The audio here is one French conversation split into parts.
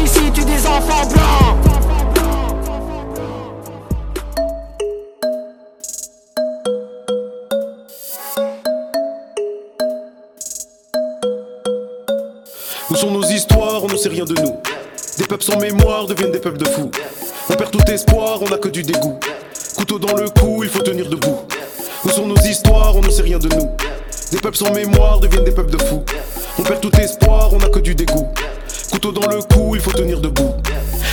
Ici tue des enfants blancs. Où sont nos histoires On ne sait rien de nous. Des peuples sans mémoire deviennent des peuples de fous. On perd tout espoir, on n'a que du dégoût. Couteau dans le cou, il faut tenir debout. Où sont nos histoires On ne sait rien de nous. Des peuples sans mémoire deviennent des peuples de fous. On perd tout espoir, on n'a que du dégoût. Couteau dans le cou, il faut tenir debout.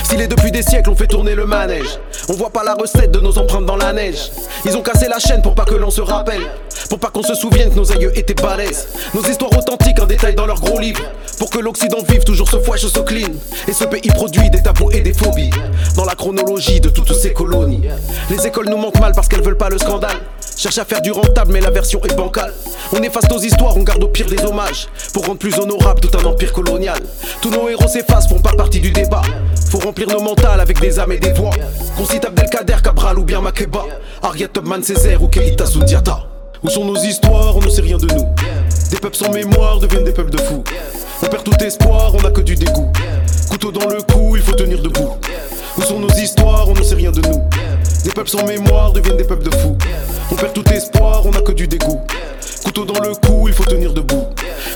S'il est depuis des siècles, on fait tourner le manège. On voit pas la recette de nos empreintes dans la neige. Ils ont cassé la chaîne pour pas que l'on se rappelle. Pour pas qu'on se souvienne que nos aïeux étaient balèzes. Nos histoires authentiques en détail dans leurs gros livres. Pour que l'Occident vive toujours ce fresh, ce clean. Et ce pays produit des tabous et des phobies. Dans la chronologie de toutes ces colonies. Les écoles nous mentent mal parce qu'elles veulent pas le scandale. Cherche à faire du rentable, mais la version est bancale. On efface nos histoires, on garde au pire des hommages. Pour rendre plus honorable tout un empire colonial. Tous nos héros s'effacent, font pas partie du débat. Faut remplir nos mentales avec des âmes et des voix. Qu'on cite Abdelkader, Cabral ou bien Makeba. Ariette Tubman, Césaire ou Keita Sundiata. Où sont nos histoires On ne sait rien de nous. Des peuples sans mémoire deviennent des peuples de fous. On perd tout espoir, on n'a que du dégoût. Couteau dans le cou, il faut tenir debout. Où sont nos histoires On ne sait rien de nous. Des peuples sans mémoire deviennent des peuples de fous. On perd tout espoir, on n'a que du dégoût. Couteau dans le cou, il faut tenir debout.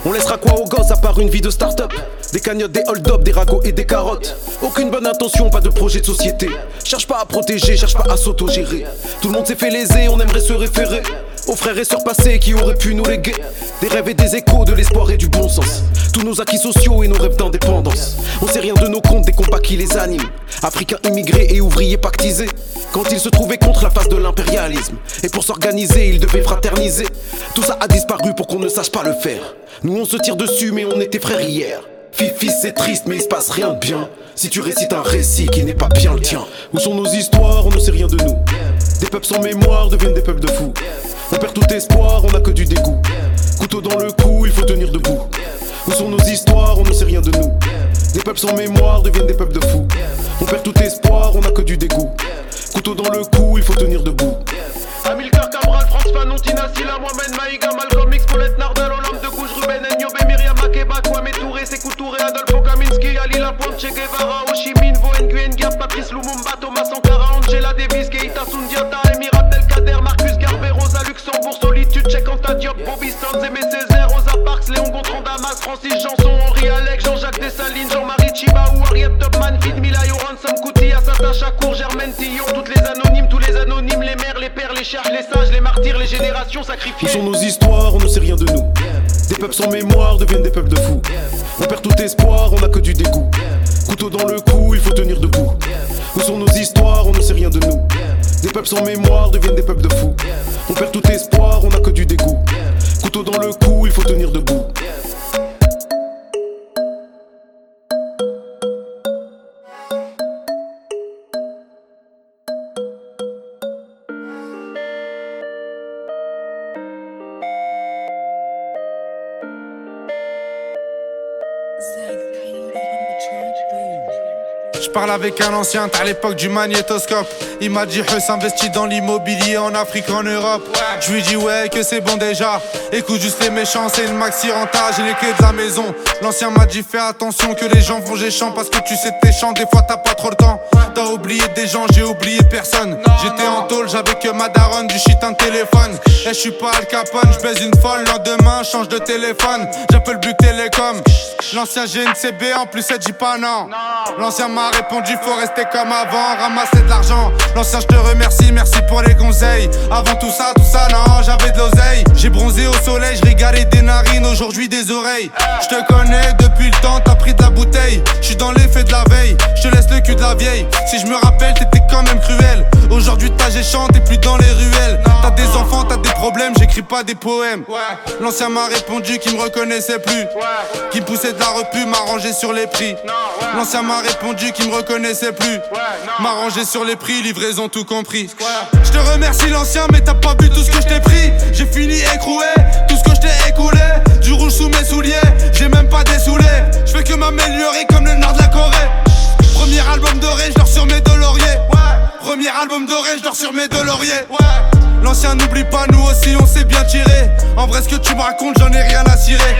On laissera quoi aux gosses à part une vie de start-up? Des cagnottes, des hold-up, des ragots et des carottes. Aucune bonne intention, pas de projet de société. Cherche pas à protéger, cherche pas à s'autogérer. Tout le monde s'est fait léser, on aimerait se référer aux frères et sœurs passés qui auraient pu nous léguer des rêves et des échos, de l'espoir et du bon sens. Tous nos acquis sociaux et nos rêves d'indépendance. On sait rien de nos comptes, des combats qui les animent. Africains immigrés et ouvriers pactisés. Quand ils se trouvaient contre la face de l'impérialisme. Et pour s'organiser, ils devaient fraterniser. Tout ça a disparu pour qu'on ne sache pas le faire. Nous on se tire dessus, mais on était frères hier. Fifi, c'est triste, mais il se passe rien de bien. Si tu récites un récit qui n'est pas bien le tien. Où sont nos histoires On ne sait rien de nous. Des peuples sans mémoire deviennent des peuples de fous. On perd tout espoir, on n'a que du dégoût. Couteau dans le cou, il faut tenir debout. Où sont nos histoires On ne sait rien de nous. Des peuples sans mémoire deviennent des peuples de fous. On perd tout espoir, on n'a que du dégoût. Couteau dans le cou, il faut tenir debout. Amilcar Cabral, France Fanon, Tina Silla, Mohamed Maïga, Malcolm X, Paulette Nardal, Olympe de Gouges, Ruben Nyobe, Myriam Makeba, Kwame Touré, Sekou Touré, Adolfo Kaminski, Ali Lapointe, Che Guevara, Ho Chi Minh, Vo Nguyen Gia, Patrice Lumumba, Thomas Sankara, Angela Davis, Diop, Bobby Sands, Aimé Césaire, Rosa Parks, Léon Gontran, Damas, Francis Janson, Henri Alex, Jean-Jacques Dessalines, Jean-Marie Chibaou, Ariette Topman, Fid Milayo, Ransom Kouti, Assata Chakour, Germaine Tillon, toutes les anonymes, tous les anonymes, les mères, les pères, les chers, les sages, les martyrs, les générations Où sacrifiées. sont nos histoires On ne sait rien de nous. Des peuples sans mémoire deviennent des peuples de fous. On perd tout espoir, on n'a que du dégoût. Couteau dans le cou, il faut tenir debout. Où sont nos histoires On ne sait rien de nous. Des peuples sans mémoire deviennent des peuples de fous. On perd tout espoir, on n'a que du dégoût. Couteau dans le cou, il faut tenir debout. Je parle avec un ancien, t'as l'époque du magnétoscope. Il m'a dit, Huss investit dans l'immobilier en Afrique, en Europe. Je lui dis, ouais, que c'est bon déjà. Écoute juste les méchants, c'est une maxi renta, j'ai les clés de la maison. L'ancien m'a dit, fais attention que les gens vont géchant parce que tu sais tes chants, des fois t'as pas trop le temps. T'as oublié des gens, j'ai oublié personne. J'étais en tôle, j'avais que ma daronne, du shit, un téléphone. Et je suis pas Al Capone, je baise une folle, lendemain, change de téléphone. J'appelle Buc Télécom. L'ancien j'ai une CB, en plus elle dit pas non. L'ancien m'a répondu, faut rester comme avant, ramasser de l'argent. L'ancien, je te remercie, merci pour les conseils. Avant tout ça, tout ça, non, j'avais de l'oseille. J'ai bronzé au soleil, je régalais des narines, aujourd'hui des oreilles. Je te connais connais depuis le temps, t'as pris de la bouteille. Je suis dans l'effet de la veille, je laisse le cul de la vieille. Si je me rappelle, t'étais quand même cruel. Aujourd'hui, t'as géchant, t'es plus dans les ruelles. T'as des enfants, t'as des problèmes, j'écris pas des poèmes. L'ancien m'a répondu qu'il me reconnaissait plus. Qui poussait de la repu, m'a rangé sur les prix. L'ancien m'a répondu qu'il me reconnaissait plus. M'a rangé sur les prix, livraison tout compris. Je te remercie l'ancien, mais t'as pas vu tout ce que je t'ai pris. J'ai fini écroué, tout ce que je t'ai écoulé. Du rouge sous mes souliers, j'ai même pas dessoulé. Je fais que m'améliorer comme le nord de la Corée. Premier album doré, je dors sur mes deux lauriers. Premier album doré, je dors sur mes deux lauriers. L'ancien n'oublie pas, nous aussi on s'est bien tiré. En vrai, ce que tu me racontes, j'en ai rien à cirer.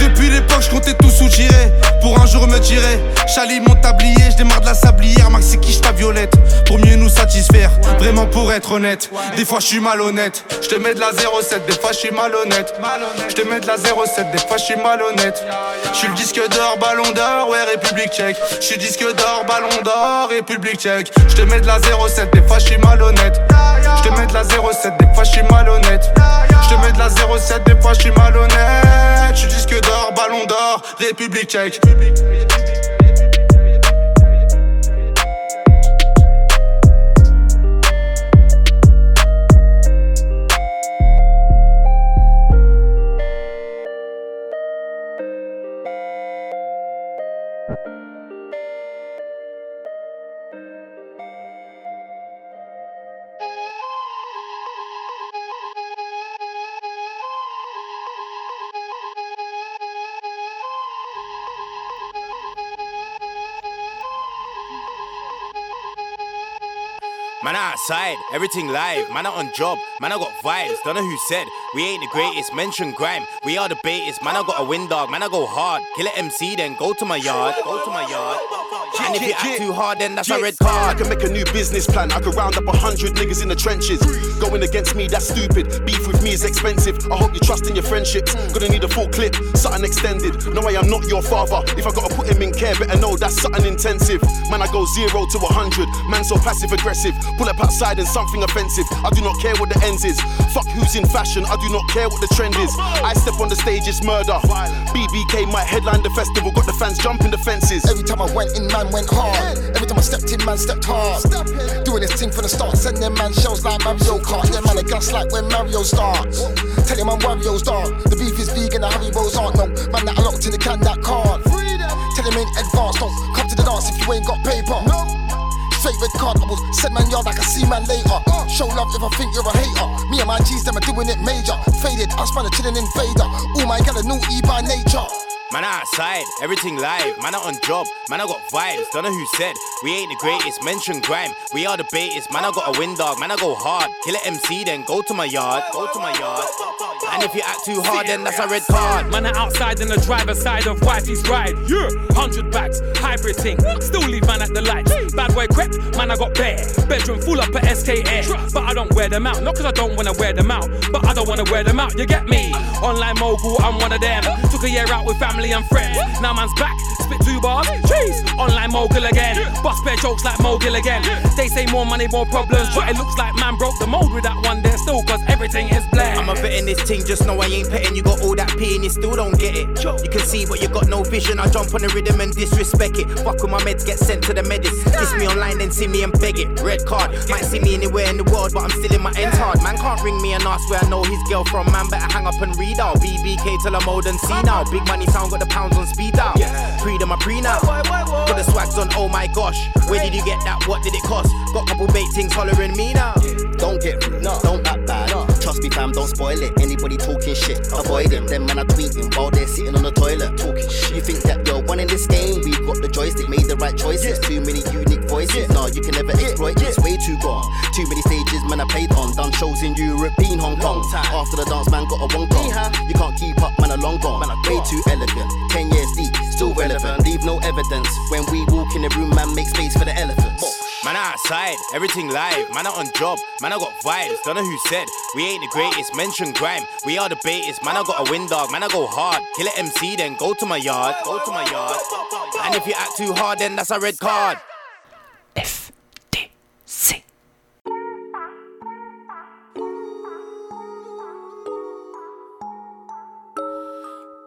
Depuis l'époque, je comptais tout soutirer. Pour un jour me tirer. Chali mon tablier, je démarre de la sablière. Maxi quiche ta violette? Pour mieux nous satisfaire. Vraiment pour être honnête. Des fois, je suis malhonnête. Je te mets de la 07, des fois, je suis malhonnête. Je te mets de la 07, des fois, je suis malhonnête. Je suis le disque d'or, ballon d'or, ouais, République tchèque. Je suis disque d'or, ballon d'or, République tchèque. Je te mets de la 07, des fois, je suis malhonnête. Je te mets de la 07, des fois, je suis malhonnête. Je te mets de la 07, des fois, je suis malhonnête. Je disque d'or, ballon d'or, République tchèque. Outside, everything live. Man out on job, man I got vibes. Don't know who said we ain't the greatest. Mention grime, we are the baitest. Man I got a wind dog, man I go hard. Kill a MC, then go to my yard. Go to my yard. And if you act too hard, then that's a red card. I card. can make a new business plan. I can round up a hundred niggas in the trenches. Going against me, that's stupid. Beef with me is expensive. I hope you trust in your friendships. Gonna need a full clip, something extended. No way, I'm not your father. If I gotta put him in care, better know that's something intensive. Man, I go zero to a hundred. Man, so passive aggressive. Pull up outside and something offensive. I do not care what the ends is. Fuck who's in fashion. I do not care what the trend is. I step on the stage, it's murder. BBK might headline the festival. Got the fans jumping the fences. Every time I went in, man went hard. Every time I stepped in, man stepped hard. Doing this thing from the start, send man shells like Mario Kart. Yeah, man, a gas like when Mario starts. Tell him I'm Wario's dog. The beef is vegan, the Harry Rolls aren't no. Man, that I locked in the can, that card. Tell him ain't advanced, don't come to the dance if you ain't got paper. Red card, I will send man yard like I see man later. Show love if I think you're a hater. Me and my G's, them are doing it major. Faded, I spun a chillin' in fader. All my gal are naughty by nature. Man outside, everything live. Man on job, man I got vibes. Don't know who said we ain't the greatest. Mention grime, we are the baitest. Man I got a wind dog, man I go hard. Kill a MC, then go to my yard. Go to my yard. And if you act too hard, then that's a red card. Man are outside in the driver's side of wifey's ride. Yeah, hundred bags, hybrid thing. Still leave man at the lights. Bad boy crep, man I got bare. Bedroom full up at SK Air. But I don't wear them out. Not cause I don't wanna wear them out. But I don't wanna wear them out. You get me? Online mogul, I'm one of them. Took a year out with family and friends. Now man's back, spit two bars. Jeez, online mogul again. Bust bare jokes like mogul again. They say more money, more problems. But it looks like man broke the mold with that one there still. Cause everything is black. I'm a vet in this thing, just know I ain't petting. You got all that P and you still don't get it. You can see, but you got no vision. I jump on the rhythm and disrespect it. Fuck with my meds, get sent to the medics. Kiss me online, then see me and beg it. Red card, might see me anywhere in the world, but I'm still in my ends hard. Man can't ring me and ask where I know his girl from. Man better hang up and read out. BBK till I'm old and see now. Big money sound got the pounds on speed out. Freedom I pre now. Got the swags on, oh my gosh. Where did you get that? What did it cost? Got couple bait things hollering me now. Don't get rude, no. don't act. Trust me, fam, don't spoil it. Anybody talking shit, avoid it. Them man are tweeting while they're sitting on the toilet talking shit. You think that you're one in this game? We've got the joystick, made the right choices. Too many unique voices. Nah, you can never exploit this. Way too gone. Too many stages, man, I played on. Done shows in Europe, been Hong Kong. Time. After the dance, man, got a one gone. You can't keep up, man, a long gone. Man, Way too elegant. Ten years deep, still relevant. Leave no evidence. When we walk in the room, man, make space for the elephants. Man outside, everything live. Man out on job, man I got vibes. Don't know who said we ain't the greatest. Mention grime, we are the baitest. Man I got a wind dog, man I go hard. Kill a MC, then go to my yard. Go to my yard. And if you act too hard, then that's a red card. C.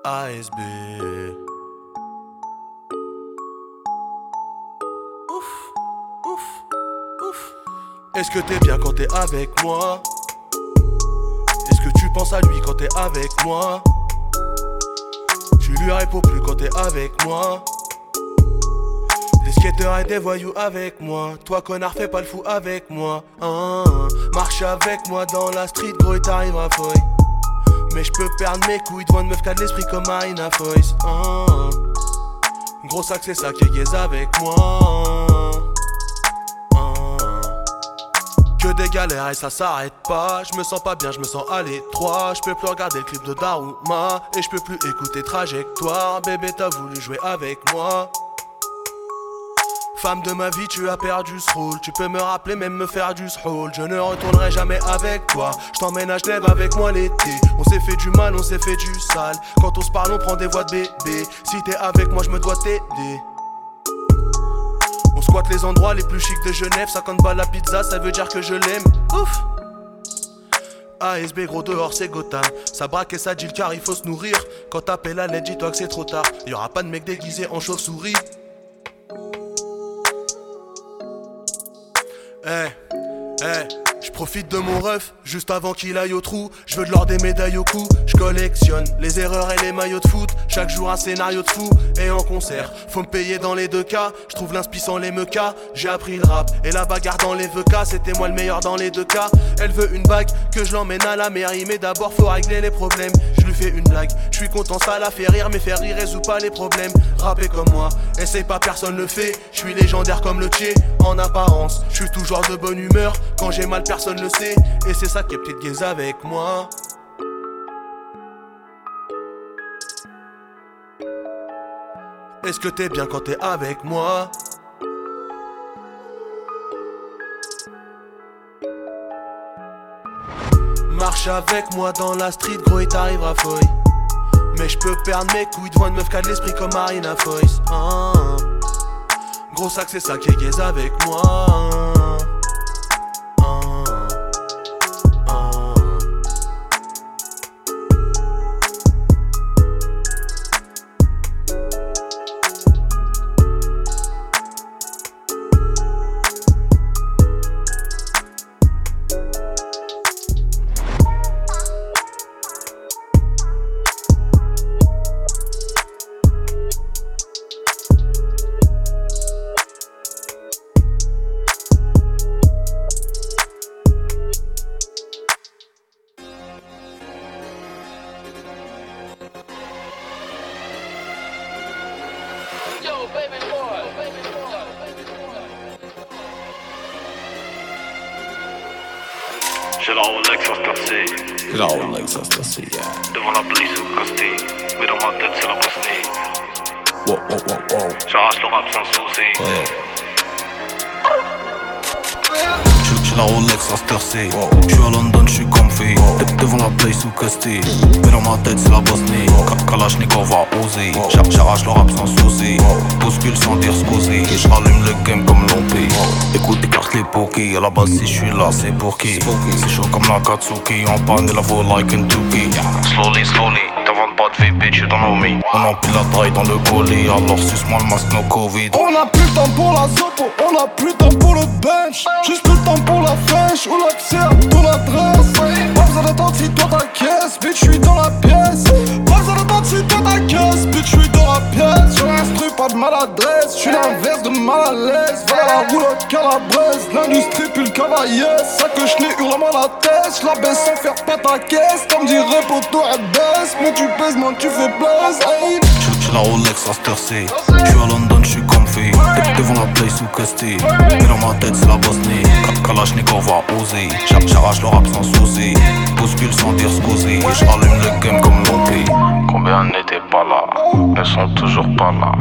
ASB. Est-ce que t'es bien quand t'es avec moi? Est-ce que tu penses à lui quand t'es avec moi? Tu lui réponds plus quand t'es avec moi des skateurs et des voyous avec moi. Toi, connard, fais pas le fou avec moi. Hein. marche avec moi dans la street, gros, et t'arriveras feuille. Mais je peux perdre mes couilles devant une meuf qui de l'esprit comme Marina Foyce. Hein. gros sac, c'est ça qui est avec moi. Que des galères et ça s'arrête pas. Je me sens pas bien, je me sens à l'étroit. Je peux plus regarder le clip de Daruma. Et je peux plus écouter trajectoire. Bébé, t'as voulu jouer avec moi. Femme de ma vie, tu as perdu ce rôle. Tu peux me rappeler, même me faire du rôle. Je ne retournerai jamais avec toi. Je t'emmène à Genève avec moi l'été. On s'est fait du mal, on s'est fait du sale. Quand on se parle, on prend des voix de bébé. Si t'es avec moi, je me dois t'aider. Squatte les endroits les plus chics de Genève. 50 balles la pizza, ça veut dire que je l'aime. Ouf! ASB gros dehors c'est Gotham Ça braque et ça dit car il faut se nourrir Quand t'appelles à l'aide dis-toi que c'est trop tard Y'aura pas de mec déguisé en chauve-souris Eh, eh, je profite de mon ref juste avant qu'il aille au trou. Je veux de l'or des médailles au cou. Je collectionne les erreurs et les maillots de foot. Chaque jour un scénario de fou et en concert. Faut me payer dans les deux cas. Je trouve l'inspi sans les mecas. J'ai appris le rap et la bagarre dans les VK. C'était moi le meilleur dans les deux cas. Elle veut une bague que je l'emmène à la mairie. Mais d'abord faut régler les problèmes. Je lui fais une blague. Je suis content, ça la fait rire. Mais faire rire résout pas les problèmes. Rapper comme moi, essaye pas, personne le fait. Je suis légendaire comme le Tché en apparence. Je suis toujours de bonne humeur. Quand j'ai mal, personne le sait. Et c'est ça qui est petite gaze avec moi. Est-ce que t'es bien quand t'es avec moi? Marche avec moi dans la street, gros, et t'arriveras feuille. Mais je peux perdre mes couilles devant une meuf qui a de l'esprit comme Marina Foyce. Ah. Gros sac, c'est ça qui est gaze avec moi. C'est pour qui? C'est chaud comme la Katsuki On panne la voix like un Tuki Slowly slowly T'inventes pas de vie bitch you don't know me. On empile la taille dans le colis Alors suce-moi le masque no Covid. On a plus le temps pour la zopo On a plus le temps pour le bench. Juste le temps pour la flèche Ou l'accès à ton adresse. Pas besoin d'attendre si toi ta caisse Bitch j'suis dans la pièce. Pas besoin d'attendre si toi ta caisse Bitch j'suis dans la pièce pas de maladresse J'suis l'inverse de mal à l'aise. Voilà la roulotte L'industrie pue le cavalier. Ça que j'l'ai hurle à la tête J'la baisse sans faire pas ta caisse. Comme dirait pour toi elle baisse Mais tu pèses moins tu fais buzz hey. J'suis la Rolex à Stercy J'suis à London Devant la place ou Casti Mais dans ma tête c'est la Bosnie. Kalashnikov va oser J'arrache le rap sans souci Bouscule sans dire scusi J'allume le game comme l'ompi Combien n'étaient pas là Ne sont toujours pas là.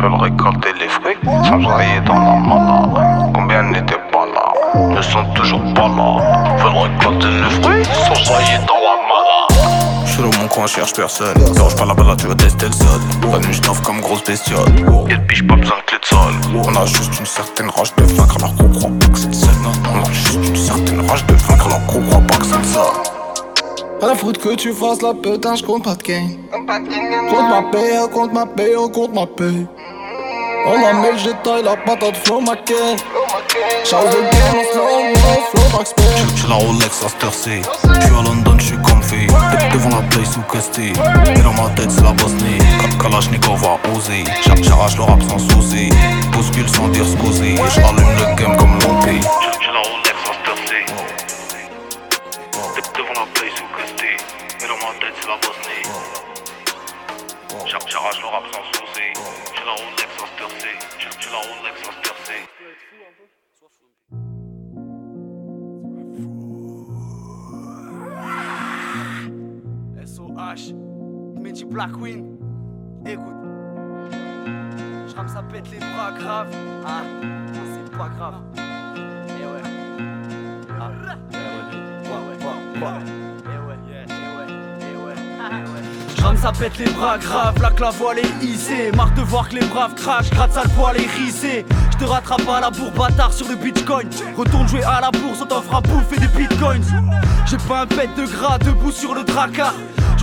Veulent récolter les fruits Sans railler dans la malade Combien n'étaient pas là Ne sont toujours pas là. Veulent récolter les fruits Sans railler dans la suis dans mon coin, cherche personne. Dérange pas la balade, tu vas tester le sol. Venu, j't'offre comme grosse bestiole. Y'a de biche, pas besoin de clé de sol. On a juste une certaine rage de vaincre, alors qu'on croit pas que c'est ça. On a juste une certaine rage de vaincre, alors qu'on croit pas que c'est ça. Pas la foutre que tu fasses la putain, j'compte pas de gain. Compte ma paye, compte ma paye, compte ma paye. On a mis le détail, la patate flow McCain. Charge de game en slow mo, flow backspin. J'ai la Rolex à Stercy. J'suis à London, j'suis comfy. Devant la place ou casté. Et dans ma tête, c'est la Bosnie. Kalashnikov va oser. J'arrache le rap sans souci. Bouscule sans dire scusi. Et j'allume le game comme la Rolex à Stercy. Black Queen. Écoute, je rame ça pète les bras grave. Ah, c'est pas grave. Eh ouais. Ah, ouais. Ouais, ouais, ouais, ouais. J'rame ça pète les bras grave, la que la voile est hissée. Marre de voir que les braves crash, gratte ça le poil est rissé. Je te rattrape à la bourre bâtard sur le bitcoin. Retourne jouer à la bourse, on t'offre à bouffer des bitcoins. J'ai pas un pet de gras debout sur le roule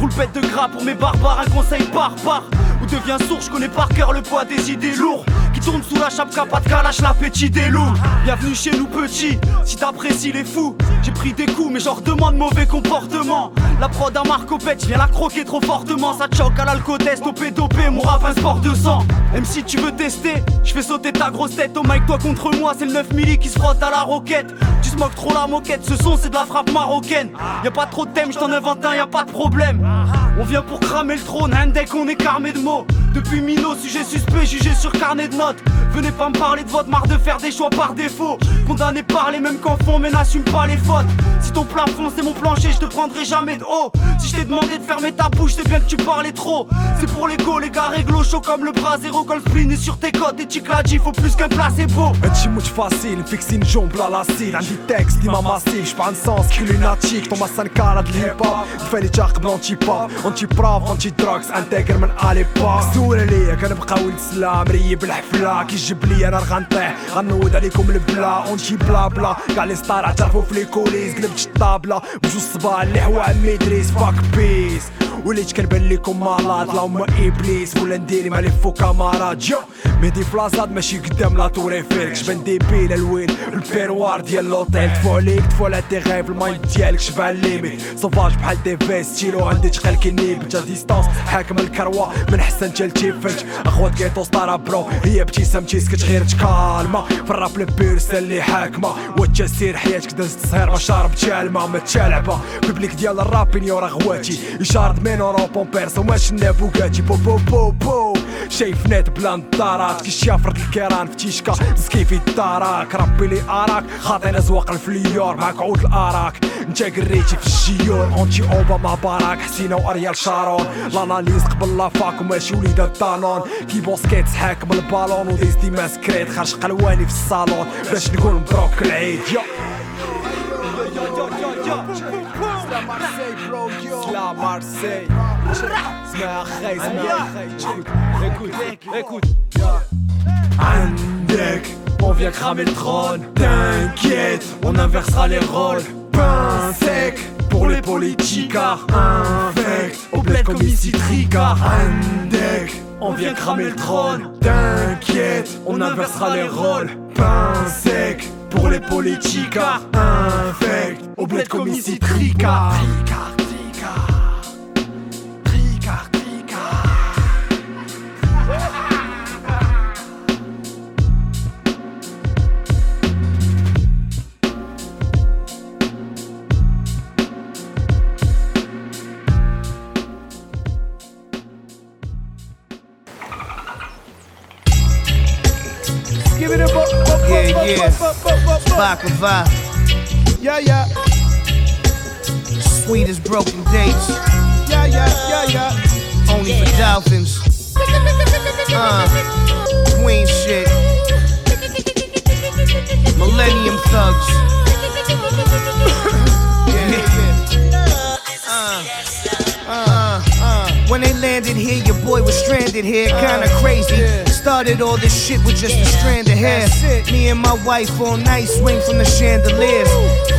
pète de gras pour mes barbares, un conseil barbare. Ou deviens sourd, je connais par cœur le poids des idées lourdes. Qui tournent sous la chape pas de l'appétit des loups. Bienvenue chez nous petit, si t'apprécies les fous J'ai pris des coups mais genre demande mauvais comportement La prod à Marco Pet, viens la croquer trop fortement. Ça choque à l'alcotest, au pédopé, mon rap un sport de sang. Même si tu veux tester, je fais sauter ta grosse tête. Au mic toi contre moi, c'est le 9 milli qui se frotte à la roquette. Tu se moques trop la moquette, ce son c'est de la frappe marocaine. Y a pas trop de thème, je t'en invente un, y pas de problème. On vient pour cramer le trône, un deck on est carmé de mots. Depuis Mino, sujet suspect, jugé sur carnet de notes Venez pas me parler de votre marre de faire des choix par défaut Condamné par les mêmes qu'enfants mais n'assume pas les fautes Si ton plafond c'est mon plancher, je te prendrai jamais de haut Si je t'ai demandé de fermer ta bouche, c'est bien que tu parlais trop C'est pour l'ego, les gars réglo chaud comme le bras zéro Quand le spleen est sur tes côtes et tu dit faut plus qu'un placebo هادشي موت فاسيل مفيكسين جون بلا لاسيل عندي تكست ديما ماسيل شبع نسونس كي لوناتيك طوما سانكار هاد الهيب هوب الفالي تاقب لونتي با اونتي براف اونتي دراكس انتاكر من الي با سول عليا كنبقى ولد سلام ريب الحفله كي جيب لي انا غنطيح غنود عليكم البلا اونتي بلا بلا كاع لي ستار اعترفوا في لي كوليس قلبت الطابله بجوج الصباح اللي حوا عمي ادريس فاك بيس وليت كنبان لكم مالاد اللهم ابليس ولا نديري مع لي كامارات جو مهدي فلازاد ماشي قدام لا تور ايفيل كشبان ديبيل الوين البيروار ديال لوطيل. تفو عليك تفو على تي غايب المايند ديالك شبع الليمي. صوفاج بحال دي فيس ستيلو عندي تقال كني بجا ديستانس حاكم الكروة من حسن جال تيفنج أخوات كيتو ستارا برو هي ابتسامتي سكت غير تكالما. في الراب البيرسا اللي حاكمة. وجا سير حياتك دازت صهير ما شاربتي الماء ما تشالعبة بيبليك ديال الراب يورا غواتي. يشارد من ورا بومبيرس وما شنا بوكاتي بو بو بو بو شايف نات بلا نظارات كي شافرت الكيران في تيشكا مسكيفي الداراك ربي لي اراك خاطينا زواق الفليور معاك عود الاراك انت قريتي في الجيور اونتي اوباما باراك حسينة واريال شارون لاناليز قبل لا فاك وماشي وليد الدانون كي بوسكيت حاكم البالون وديز ديما سكريت خارج قلواني في الصالون باش نقول مبروك العيد يا Marseille. On vient cramer le trône. T'inquiète, on inversera les rôles. Pain sec pour les politicards. Infect, au bled comme ici Tricard. On vient cramer le trône. T'inquiète, on inversera les rôles. Pain sec pour les politicards. Infect, au bled comme ici Tricard. Yeah, yeah. Baklava. Yeah, yeah. Sweet as broken dates. Yeah, yeah, yeah, yeah. Only for dolphins. Uh, queen shit. Millennium thugs. Uh, When they landed here, your boy was stranded here, kinda crazy. Started all this shit with just a strand of hair. Me and my wife all night swing from the chandeliers.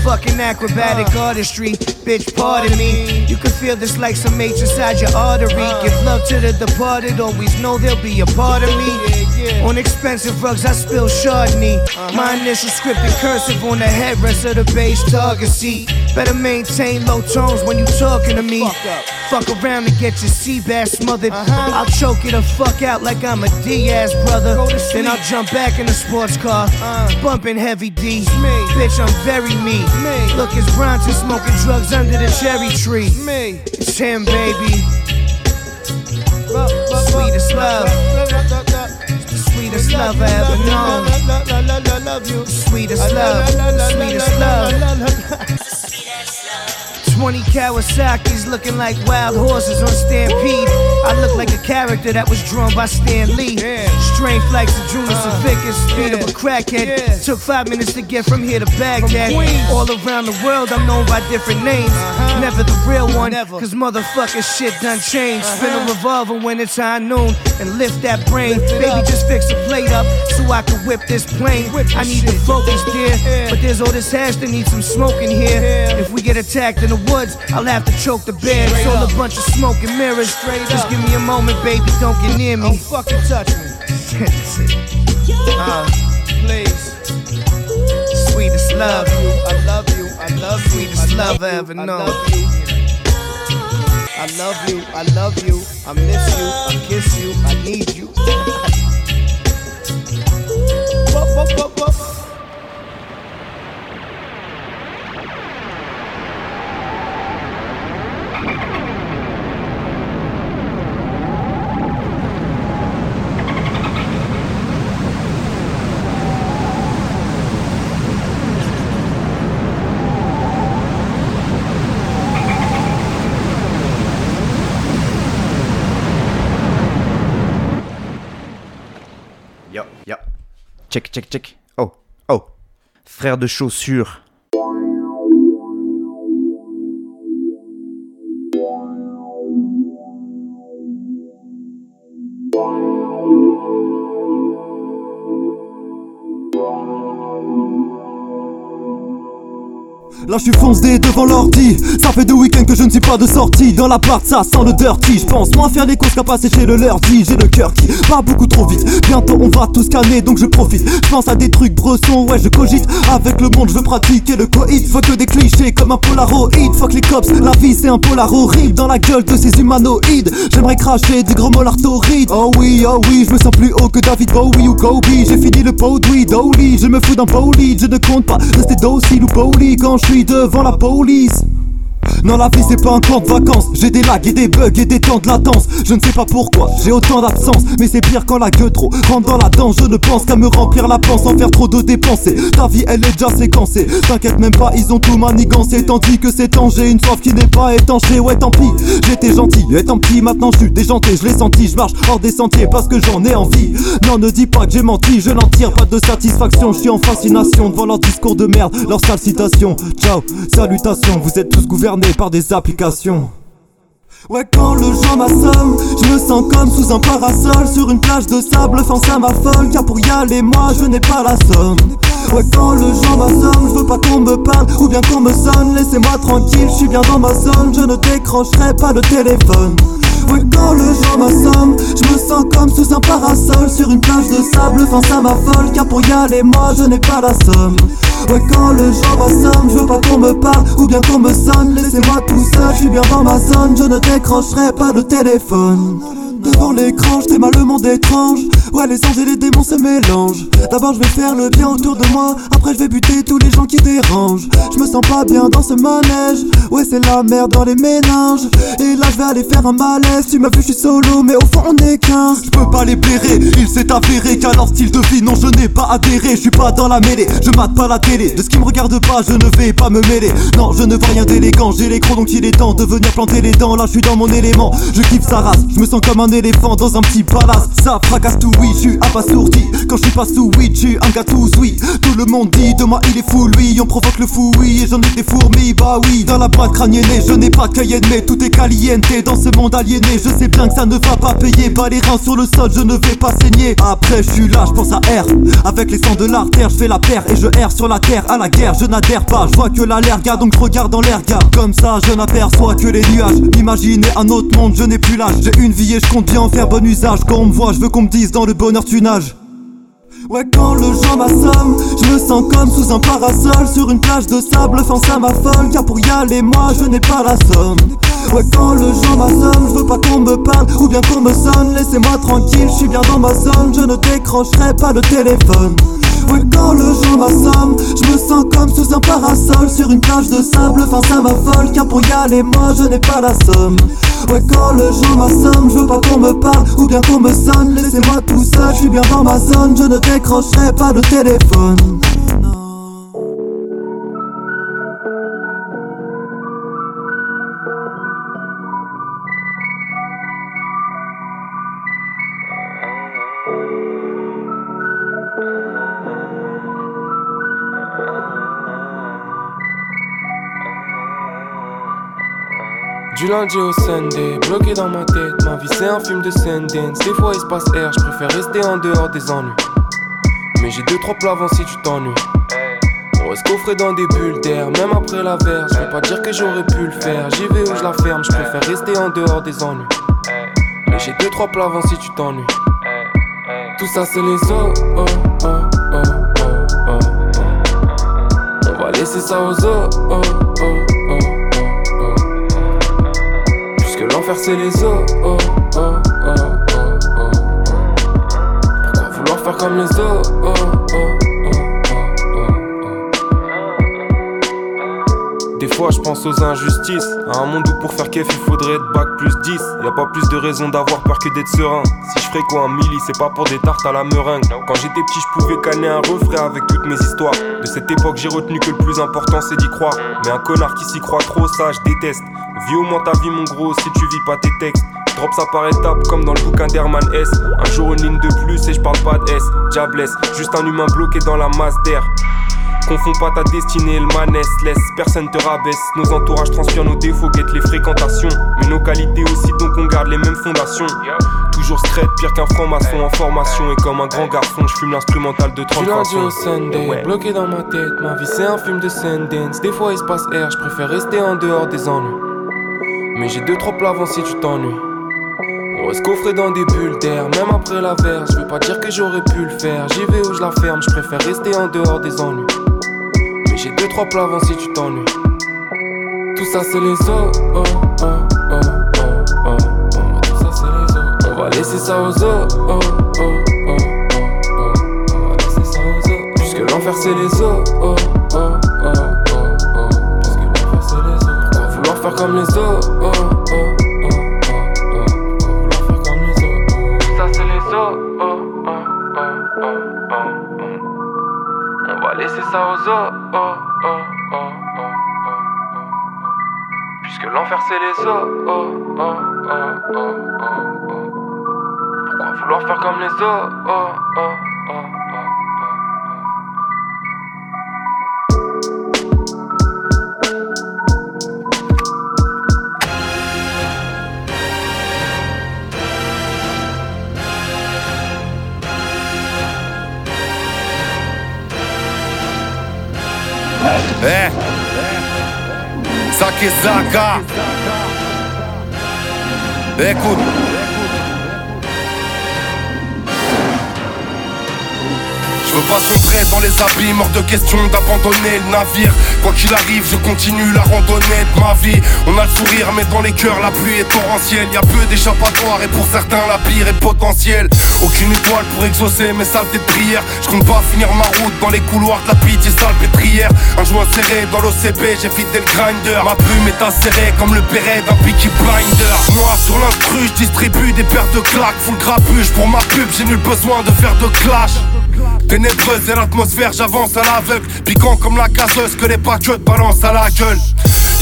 Fucking acrobatic artistry, bitch, pardon me. You can feel this like some H inside your artery. Give love to the departed, always know they'll be a part of me. On expensive rugs, I spill Chardonnay. My initial script in cursive on the headrest of the bass target seat. Better maintain low tones when you talking to me. Fuck, fuck around and get your sea bass smothered. I'll choke you the fuck out like I'm a Diaz brother. Then I'll jump back in the sports car, bumping heavy D. Bitch, I'm very me. me. Look, it's Bronson smoking drugs under the cherry tree. Me. It's him, baby. Sweetest love. Sweetest love I ever known. Sweetest love. Sweetest love. 20 Kawasaki's looking like wild horses on Stampede. I look like a character that was drawn by Stan Lee. Strength like Sejunas and Vickers, speed of a crackhead. Took five minutes to get from here to Baghdad. All around the world, I'm known by different names. Never the real one, cause motherfucker shit done changed. Spin a revolver when it's high noon and lift that brain. Baby, just fix a plate up so I can whip this plane. I need to focus, dear. But there's all this hash that needs some smoke in here. If we get attacked in the woods, I'll have to choke the bear. It's all a bunch of smoke and mirrors. Just give me a moment, baby, don't get near me. Don't fucking touch me. uh, please. Sweetest love. I love you. I love you. Sweetest love I ever known. I love you. I love you. I miss you. I kiss you. I need you. Whoop, whoop, whoop, whoop. Check, check, check. Oh, oh. Frère de chaussures. Là je suis foncé devant l'ordi. Ça fait deux week-ends que je ne suis pas de sortie. Dans l'appart ça sent le dirty. Je pense moins faire les courses qu'à passer chez le lundi J'ai le cœur qui va beaucoup trop vite. Bientôt on va tous scanner donc je profite. Je pense à des trucs bressons. Ouais je cogite Avec le monde je veux pratiquer le coït. Faut que des clichés comme un polaroid. Fuck les cops la vie c'est un polar horrible Dans la gueule de ces humanoïdes J'aimerais cracher du gros molar torride. Oh oui oh oui je me sens plus haut que David Bowie ou Kobe. J'ai fini le pot oh oui Je me fous d'un bolide Je ne compte pas rester docile ou poli. Quand je suis devant la police non la vie c'est pas un camp de vacances. J'ai des lags et des bugs et des temps de latence. Je ne sais pas pourquoi j'ai autant d'absence Mais c'est pire quand la gueule trop rentre dans la danse. Je ne pense qu'à me remplir la panse sans faire trop de dépenser Ta vie elle est déjà séquencée. T'inquiète même pas ils ont tout manigancé. Tandis que c'est Tanger une soif qui n'est pas étanchée Ouais tant pis j'étais gentil. Tant pis maintenant je suis déjanté. Je l'ai senti je marche hors des sentiers parce que j'en ai envie. Non ne dis pas que j'ai menti je n'en tire pas de satisfaction. Je suis en fascination devant leur discours de merde Leur sale citation Ciao salutations vous êtes tous gouvernés par des applications. Ouais quand le jour m'assomme Je me sens comme sous un parasol. Sur une plage de sable face à ma folle Car pour y aller moi je n'ai pas la somme. Ouais quand le jour m'assomme Je veux pas qu'on me parle ou bien qu'on me sonne. Laissez-moi tranquille, je suis bien dans ma zone Je ne décrocherai pas le téléphone Ouais quand le jour m'assomme Je me sens comme sous un parasol Sur une plage de sable face à ma folle. Car pour y aller moi je n'ai pas la somme. Ouais quand le jour m'assomme Je veux pas qu'on me parle ou bien qu'on me sonne. Laissez-moi tout seul, je suis bien dans ma zone. Je ne décrocherai pas le téléphone. Devant l'écran, je mal le monde étrange. Ouais les anges et les démons se mélangent. D'abord je vais faire le bien autour de moi. Après je vais buter tous les gens qui dérangent. Je me sens pas bien dans ce manège. Ouais c'est la merde dans les méninges. Et là je vais aller faire un malaise Tu m'as vu je suis solo mais au fond on est 15 Je peux pas les blairer, il s'est avéré qu'à leur style de vie Non je n'ai pas adhéré, je suis pas dans la mêlée Je mate pas la télé, de ce qui me regarde pas je ne vais pas me mêler. Non je ne vois rien d'élégant, j'ai les crocs donc il est temps de venir planter les dents. Là je suis dans mon élément, je kiffe sa race. Je me sens comme un éléphant dans un petit palace. Ça fracasse tout oui, je suis abasourdi. Quand je suis pas sous weed, je un gars oui Tout le monde dit de moi il est fou lui On provoque le fou oui et j'en ai des fourmis. Bah oui, dans la boîte crâniennée Je n'ai pas de cayenne mais tout est caliente Dans ce monde aliéné, je sais bien que ça ne va pas payer. Bah les reins sur le sol, je ne vais pas saigner. Après je suis là, je pense à R. Avec les sangs de l'artère, je fais la paire Et je erre sur la terre, à la guerre, je n'adhère pas. Je vois que l'allerga, donc je regarde dans l'air gars Comme ça je n'aperçois que les nuages. M'imaginer un autre monde, je n'ai plus l'âge. J'ai une vie et je compte bien en faire bon usage. Quand on me voit, je veux qu'on me dise dans le bonheur tu nages. Ouais, quand le jour m'assomme, je me sens comme sous un parasol sur une plage de sable, fin ça m'affole. Car pour y aller, moi je n'ai pas la somme. Ouais, quand le jour m'assomme, je veux pas qu'on me parle ou bien qu'on me sonne. Laissez-moi tranquille, je suis bien dans ma zone, je ne décrocherai pas le téléphone. Ouais, quand le jour m'assomme, je me sens comme sous un parasol sur une plage de sable, fin ça m'affole. Car pour y aller, moi je n'ai pas la somme. Ouais, quand le jour m'assomme, je veux pas qu'on me parle ou bien qu'on me sonne. Laissez-moi tout seul, je suis bien dans ma zone, je ne décrocherai pas le téléphone. Du lundi au Sunday, bloqué dans ma tête, ma vie c'est un film de Sundance. Des fois il se passe air, je préfère rester en dehors des ennuis. Mais j'ai deux trois plats avant si tu t'ennuies. On reste coffré dans des bulles d'air, même après la verre. Je vais pas dire que j'aurais pu le faire, j'y vais où je la ferme, je préfère rester en dehors des ennuis. Mais j'ai deux trois plats avant si tu t'ennuies. Tout ça c'est les os, oh, oh, oh, oh, oh, oh. On va laisser ça aux os, oh, oh. C'est les os, oh, oh, oh. Pourquoi vouloir faire comme les oh. Des fois je pense aux injustices. À un monde où pour faire kef il faudrait être bac plus 10 Y a pas plus de raison d'avoir peur que d'être serein. Si je ferais quoi un milli c'est pas pour des tartes à la meringue. Quand j'étais petit je pouvais canner un refrain avec toutes mes histoires. De cette époque j'ai retenu que le plus important c'est d'y croire. Mais un connard qui s'y croit trop ça je déteste Vis au moins ta vie mon gros si tu vis pas tes textes Drop ça par étapes comme dans le bouquin d'Herman S Un jour une ligne de plus et je parle pas de S Diablesse, juste un humain bloqué dans la masse d'air Confonds pas ta destinée le manès, laisse personne te rabaisse. Nos entourages transpirent nos défauts, guettent les fréquentations. Mais nos qualités aussi, donc on garde les mêmes fondations. Toujours straight, pire qu'un franc-maçon en formation. Et comme un grand garçon, je fume l'instrumental de 30 Du lundi au Sunday, Ouais. bloqué dans ma tête, ma vie c'est un film de Sundance. Des fois il se passe air, je préfère rester en dehors des ennuis. Mais j'ai deux trois plats avant si tu t'ennuies. On reste coffré dans des bulles d'air, même après la verre. Je veux pas dire que j'aurais pu le faire. J'y vais où je la ferme, je préfère rester en dehors des ennuis. Mais j'ai deux trois plats avant si tu t'ennuies. Tout ça c'est les os, oh, oh, oh. Tout ça c'est les os. On va laisser ça aux os, les os, oh, oh, oh. Pourquoi vouloir faire comme les os, Écoute Je veux pas sombrer dans les abîmes, hors de question d'abandonner le navire. Quoi qu'il arrive, je continue la randonnée de ma vie. On a le sourire, mais dans les cœurs, la pluie est torrentielle. Y a peu d'échappatoires, et pour certains, la pire est potentielle. Aucune étoile pour exaucer mes saletés de prière. Je compte pas finir ma route dans les couloirs de la pitié salpêtrière. Un joint serré dans l'OCP, j'ai vidé le grinder. Ma plume est acérée comme le béret d'un Peaky Blinder. Moi, sur l'instru, je distribue des paires de claques. Full grabuge pour ma pub, j'ai nul besoin de faire de clash. Ténébreuse et l'atmosphère, j'avance à l'aveugle. Piquant comme la gazeuse que les patriotes balancent à la gueule.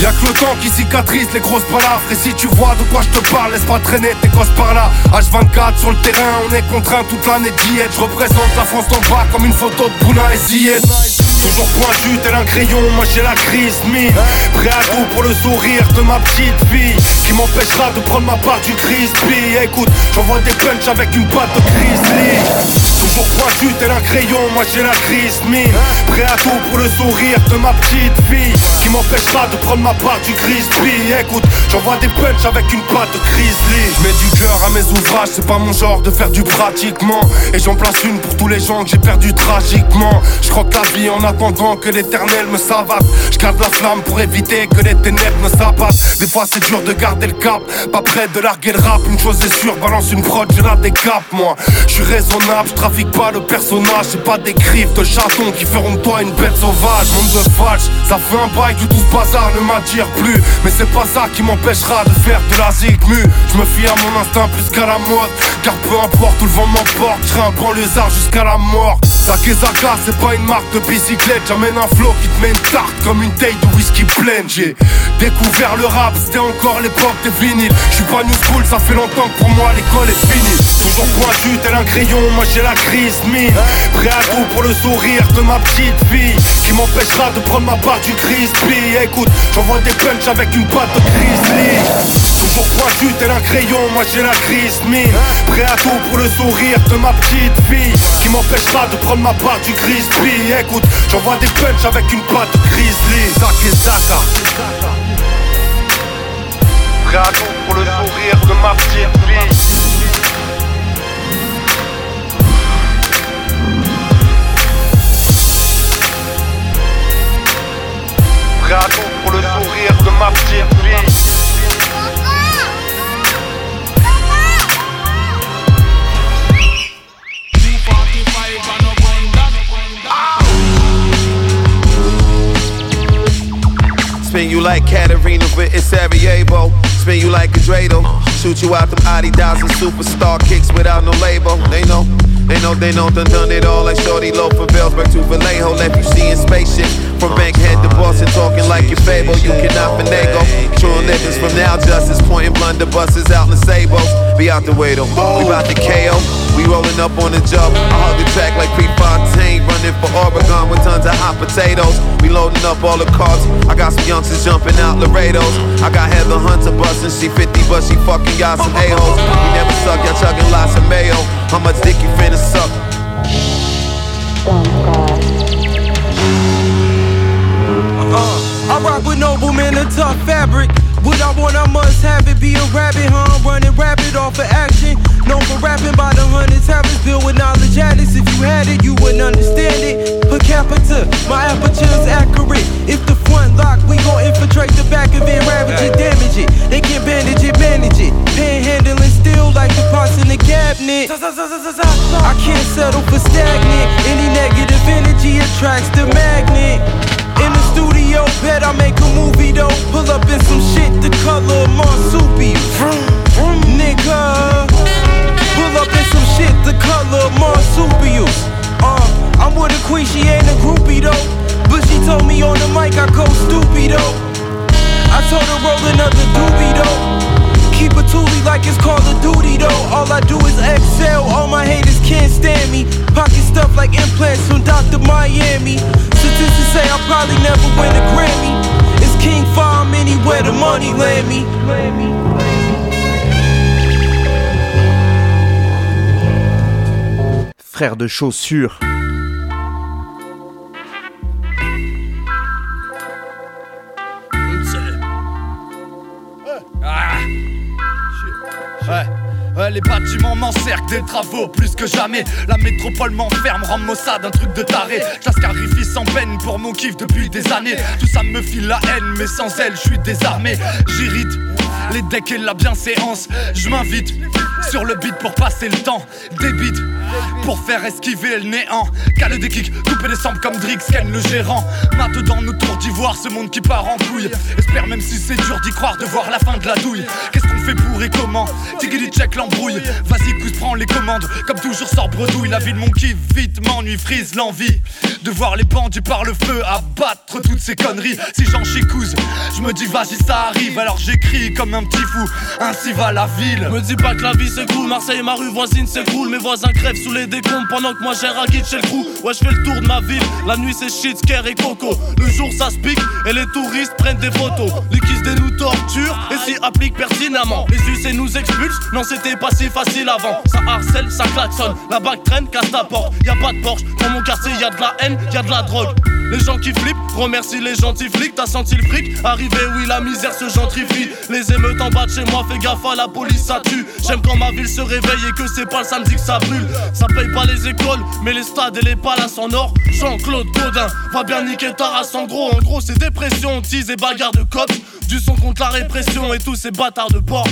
Y'a que le temps qui cicatrise les grosses palavres Et si tu vois de quoi je te parle, laisse pas traîner tes gosses par là. H24 sur le terrain, on est contraint toute l'année d'y être Je représente la France en bas comme une photo de Bouna et Ziyech. Toujours pointu tel un crayon, moi j'ai la crise mine Prêt à tout pour le sourire de ma petite fille Qui m'empêchera de prendre ma part du crispy. Écoute, j'envoie des punchs avec une patte de grizzly Toujours pointu tel un crayon, moi j'ai la crise Prêt à tout pour le sourire de ma petite fille Qui m'empêchera de prendre ma part du crispy Écoute, j'envoie des punchs avec une patte de grizzly. Je mets du cœur à mes ouvrages, c'est pas mon genre de faire du pratiquement. Et j'en place une pour tous les gens que j'ai perdu tragiquement. Je crois que la vie en attendant que l'éternel me savate. Je garde la flamme pour éviter que les ténèbres me s'abattent. Des fois c'est dur de garder le cap, pas prêt de larguer le rap. Une chose est sûre, balance une prod, j'ai la décape moi. Je suis raisonnable, je trafique pas le personnage C'est pas des griffes de chatons qui feront de toi une bête sauvage. Monde de fâche, ça fait un bail que tout ce bazar ne m'attire plus. Mais c'est pas ça qui m'empêchera de faire de la zigmu Je me fie à mon instinct plus qu'à la mode. Car peu importe où le vent m'emporte, je un banlieusard jusqu'à la mort. Sakezaka c'est pas une marque de bicyclette. J'amène un flow qui te met une tarte comme une taille de whisky pleine J'ai découvert le rap, c'était encore l'époque des vinyles. Je suis pas new school, ça fait longtemps que pour moi l'école est finie. Toujours pointu tel un crayon, moi j'ai la Prêt à tout pour le sourire de ma petite fille Qui m'empêchera de prendre ma part du crispy. Écoute, j'envoie des punchs avec une patte de grizzly Toujours pointu tel un crayon, moi j'ai la crise Prêt à tout pour le sourire de ma petite fille Qui m'empêchera de prendre ma part du crispy. Écoute, j'envoie des punchs avec une patte de grizzly Zaka Shoot you out them Adidas and superstar kicks without no label. They know, they know, they know, done done it all like Shorty Low from Bellsburg to Vallejo. Left you seeing spaceship from Bankhead to Boston, talking like you're Fable. You cannot finagle. True livings from now, justice pointing blunderbusses out in Sables. Be out the way though. We bout to KO. We rolling up on the job. I hug the track like Prefontaine, running for Oregon with tons of hot potatoes. We loading up all the cars. I got some youngsters jumping out Laredos. I got Heather Hunter busting. She 50, but she fucking got some a-holes. We never suck, y'all chugging lots of mayo. How much dick you finna suck? Uh, I rock with noblemen and tough fabric. What I want, I must have it. Be a rabbit, huh? I'm running rapid off of action. Known for rapping by the hundreds, habits built with knowledge addicts. If you had it, you wouldn't understand it. Per capita, my aperture's accurate. If the front lock, we gon' infiltrate the back of it, ravage it, damage it. They can bandage it, manage it. Panhandling still like the parts in the cabinet. I can't settle for stagnant. Any negative energy attracts the magnet. Studio, bet I make a movie though. Pull up in some shit the color of marsupial. Vroom, vroom, nigga. Pull up in some shit the color of marsupials. Uh, I'm with a queen, she ain't a groupie though. But she told me on the mic I go stupid though. I told her roll another doobie though. Keep a toolie like it's Call of Duty though. All I do is excel, all my haters can't stand me. Pocket stuff like implants from Dr. Miami. Statistics say I'll probably never win a Grammy. It's King Farm anywhere the money land me. Frère de chaussures. Les bâtiments m'encerclent, des travaux plus que jamais. La métropole m'enferme, rend Mossad un truc de taré. J'ascarifie sans peine pour mon kiff depuis des années. Tout ça me file la haine, mais sans elle, je suis désarmé. J'irrite les decks et la bienséance. Je m'invite sur le beat pour passer le temps. Débite pour faire esquiver le néant. Cale des kicks, couper des samples comme Drix, Ken le gérant. Mate dans nos tours d'ivoire, ce monde qui part en couille. Espère même si c'est dur d'y croire, de voir la fin de la douille. Qu'est-ce qu'on fait pour et comment? Tiggy check l'embrouille. Vas-y, cousse, prends les commandes. Comme toujours, sort bredouille. La vie de mon kiff, vite m'ennuie, frise l'envie. De voir les bandits par le feu abattre toutes ces conneries. Si j'en chicouse, je me dis vas-y, ça arrive. Alors j'écris comme un petit fou. Ainsi va la ville. Me dis pas que la vie s'écroule, Marseille, ma rue voisine s'écroule. Mes voisins crèvent sous les décombres pendant que moi j'ai un guide chez le crew. Ouais, je fais le tour de ma ville. La nuit c'est shit, scare et coco. Le jour ça se pique et les touristes prennent des photos. Les kiss des nous torturent et s'y appliquent pertinemment. Les UC nous expulsent, non c'était pas si facile avant. Ça harcèle, ça klaxonne. La bague traîne, casse ta porte. Y a pas de Porsche, dans mon quartier y de la haine, y de la drogue. Les gens qui flippent, remercie les gentils flics. T'as senti le fric Arrivé, oui, la misère se gentrifie. Les émeutes en bas de chez moi, fais gaffe à la police, ça tue. J'aime quand ma ville se réveille et que c'est pas le samedi que ça brûle. Ça paye pas les écoles, mais les stades et les palaces en or. Jean-Claude Godin, va bien niquer ta en gros. En gros, c'est dépression, tease et bagarre de cops. Du son contre la répression et tous ces bâtards de porc.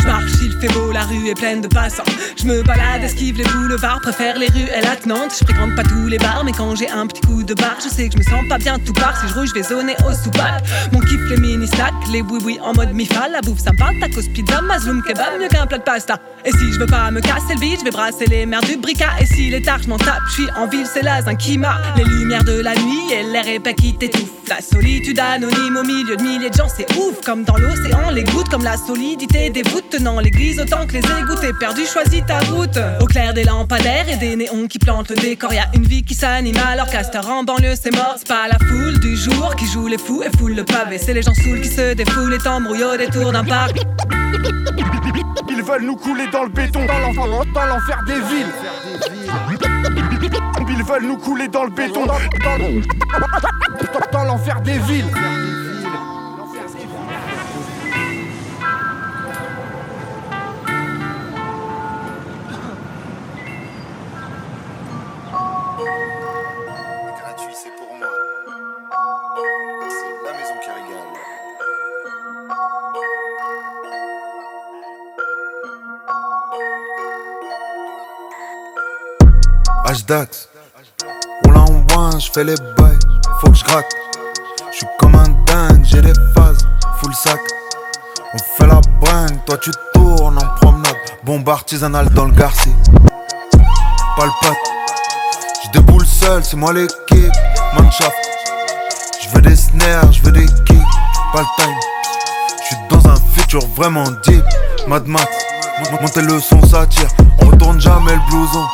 Je marche, il fait beau, la rue est pleine de passants. Je me balade, esquive les boulevards, préfère les rues et attenantes. Je fréquente pas tous les bars, mais quand j'ai un petit coup de barre, je sais que je me sens pas bien tout part. Si je roule, je vais zoner au soupapes. Mon kiff, les mini stacks, les oui-oui en mode mifa. La bouffe sympa, tacos, pizza, mazloum, kebab, mieux qu'un plat de pasta. Et si je veux pas me casser le bide, je vais brasser les mers du brica. Et si les tard, je m'en tape, je suis en ville, c'est un qui m'a. Les lumières de la nuit et l'air épais qui t'étouffe. La solitude anonyme au milieu de milliers de gens, c'est ouf. Comme dans l'océan, les gouttes, comme la solidité des voûtes tenant l'église autant que les égouts. T'es perdu, choisis ta route. Au clair des lampadaires et des néons qui plantent le décor, y a une vie qui s'anime. Alors casteur en banlieue, c'est mort. C'est pas la foule du jour qui joue les fous et foule le pavé. C'est les gens saouls qui se défoulent et t'embrouillent détour d'un parc. Ils veulent nous couler dans le béton, dans l'enfer des villes. Ils veulent nous couler dans le béton, dans l'enfer des villes. H-Dax, roule en one, j'fais les bails, faut que j'gratte. J'suis comme un dingue, j'ai des phases, full sac. On fait la bringue, toi tu tournes en promenade. Bombe artisanale dans le Garci. Pote, j'déboule seul, c'est moi l'équipe. Mannschaft, j'veux des snares, j'veux des kicks. Pas le time, j'suis dans un futur vraiment deep. Mad Max, montez le son, ça tire. On retourne jamais le blouson.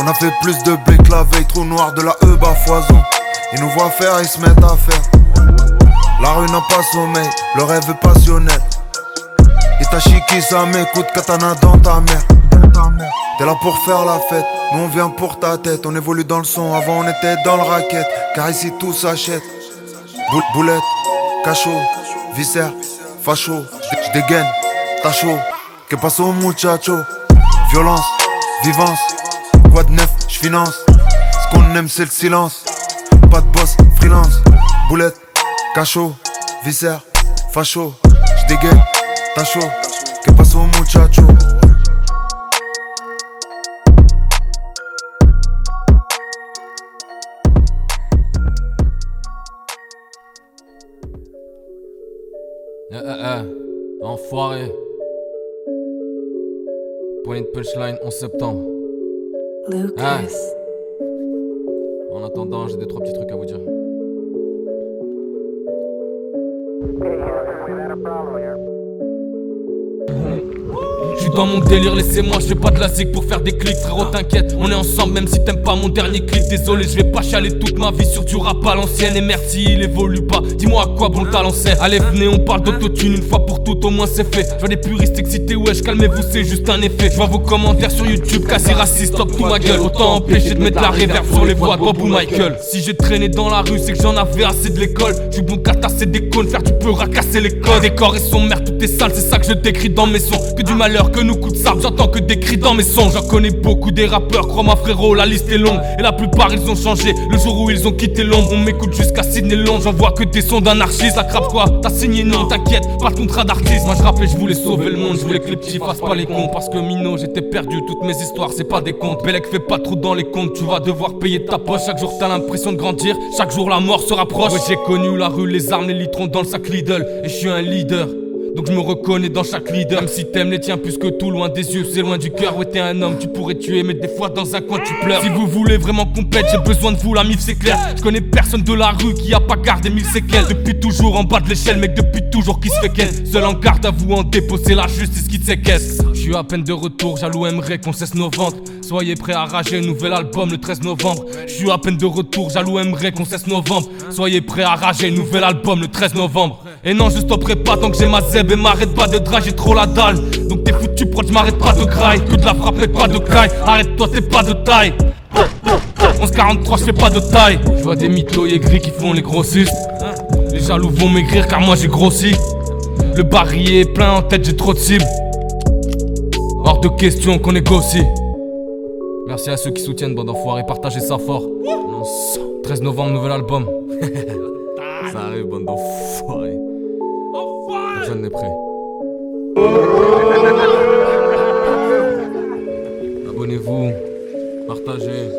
On a fait plus de blé que la veille, trou noir de la E bas foison. Ils nous voient faire, ils se mettent à faire. La rue n'a pas sommeil, le rêve est passionnel. Itachi qui ça m'écoute, katana dans ta mère. T'es là pour faire la fête, nous on vient pour ta tête. On évolue dans le son, avant on était dans le racket. Car ici tout s'achète. Boule, boulette, cachot, viscère, facho. J'dégaine, t'as chaud. Que passe au muchacho? Violence, vivance. Quoi de neuf, j'finance. Ce qu'on aime, c'est le silence. Pas de boss, freelance. Boulette, cachot, viscère, facho. J'dégaine, t'as chaud. Que au muchacho? Eh eh eh, enfoiré. Point de punchline 11 septembre. Ah. En attendant, j'ai deux trois petits trucs à vous dire. Je dans mon délire, laissez-moi, je pas de la zig pour faire des clics, frérot, t'inquiète, on est ensemble, même si t'aimes pas mon dernier clip. Désolé, je vais pas chialer toute ma vie sur du rap à l'ancienne. Et merci, il évolue pas. Dis-moi à quoi bon le talent. Allez, venez, on parle d'autotune une fois pour toutes, au moins c'est fait. Je vois des puristes excités, wesh, calmez-vous, c'est juste un effet. Je vois vos commentaires sur YouTube, cassé raciste, stop tout ma gueule. Autant empêcher de mettre la réverb sur les voix de Bob ou Michael. Si j'ai traîné dans la rue, c'est que j'en avais assez de l'école. Suis bon qu'à tasser des cônes, faire tu peux racasser les codes. Des corps et son mère, tout est sale, c'est ça que je décris dans mes sons. Que du malheur, nous coups de sable, j'entends que des cris dans mes sons. J'en connais beaucoup des rappeurs, crois-moi frérot, la liste est longue. Et la plupart ils ont changé le jour où ils ont quitté l'ombre. On m'écoute jusqu'à Sydney Long, j'en vois que des sons d'anarchiste. La crabe quoi, t'as signé non, t'inquiète, pas de contrat d'artiste. Moi je rappelais, je voulais sauver le monde, je voulais que les petits fassent pas les cons. Parce que Mino, j'étais perdu, toutes mes histoires, c'est pas des contes. Bellec fait pas trop dans les comptes, tu vas devoir payer ta poche. Chaque jour t'as l'impression de grandir, chaque jour la mort se rapproche. Ouais, j'ai connu la rue, les armes, les litrons dans le sac Lidl. Et je suis un leader. Donc je me reconnais dans chaque leader Même si t'aimes les tiens plus que tout Loin des yeux c'est loin du cœur. Ouais t'es un homme tu pourrais tuer Mais des fois dans un coin tu pleures. Si vous voulez vraiment compète J'ai besoin de vous la mif c'est clair. Je connais personne de la rue qui a pas gardé mille séquelles. Depuis toujours en bas de l'échelle Mec depuis toujours qui se fait qu'elle Seul en garde à vous en C'est la justice qui te séquestre. Je suis à peine de retour Jaloux aimerait qu'on cesse nos ventes. Soyez prêts à rager Nouvel album le 13 novembre. Je suis à peine de retour Jaloux aimerait qu'on cesse novembre Soyez prêts à rager Nouvel album le 13 novembre. Et non je stopperai pas tant que j'ai ma zeb et m'arrête pas de drag, j'ai trop la dalle. Donc t'es foutu proche, m'arrête pas de graille. Que de la frappe et pas de caille. Arrête-toi, t'es pas de taille. 11-43, je fais pas de taille. Je vois des mythos aigris qui font les grossistes. Les jaloux vont maigrir car moi j'ai grossi. Le barillet est plein en tête, j'ai trop de cibles. Hors de question qu'on négocie. Merci à ceux qui soutiennent Bande d'enfoirés, partagez ça fort. 13 novembre, nouvel album. Abonnez-vous, partagez.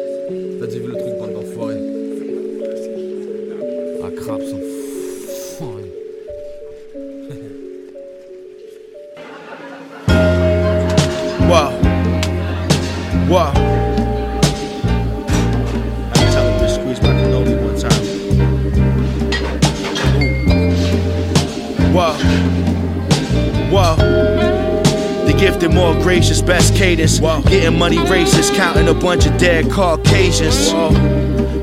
Gifted, more gracious, best cadence. Getting money races, counting a bunch of dead Caucasians.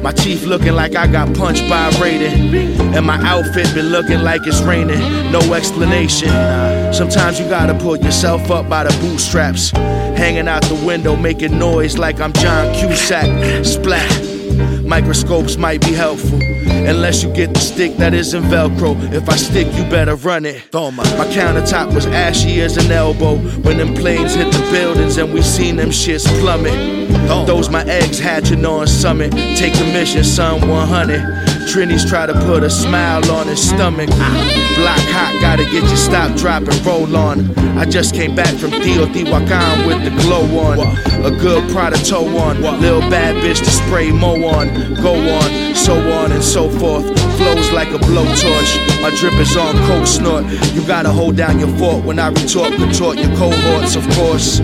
My teeth looking like I got punched by a rating. And my outfit been looking like it's raining. No explanation. Sometimes you gotta pull yourself up by the bootstraps. Hanging out the window, making noise like I'm John Cusack. Splat. Microscopes might be helpful. Unless you get the stick that isn't Velcro. If I stick, you better run it. My countertop was ashy as an elbow. When them planes hit the buildings and we seen them shits plummet. Those my eggs hatching on summit. Take the mission, son 100. Trinity's try to put a smile on his stomach. Block hot, gotta get you stop, drop, and roll on. I just came back from Teotihuacan with the glow on. A good Prada toe on. Lil bad bitch to spray mo on. Go on, so on and so forth. Flows like a blowtorch. My drip is on coke snort. You gotta hold down your fort when I retort, contort your cohorts, of course.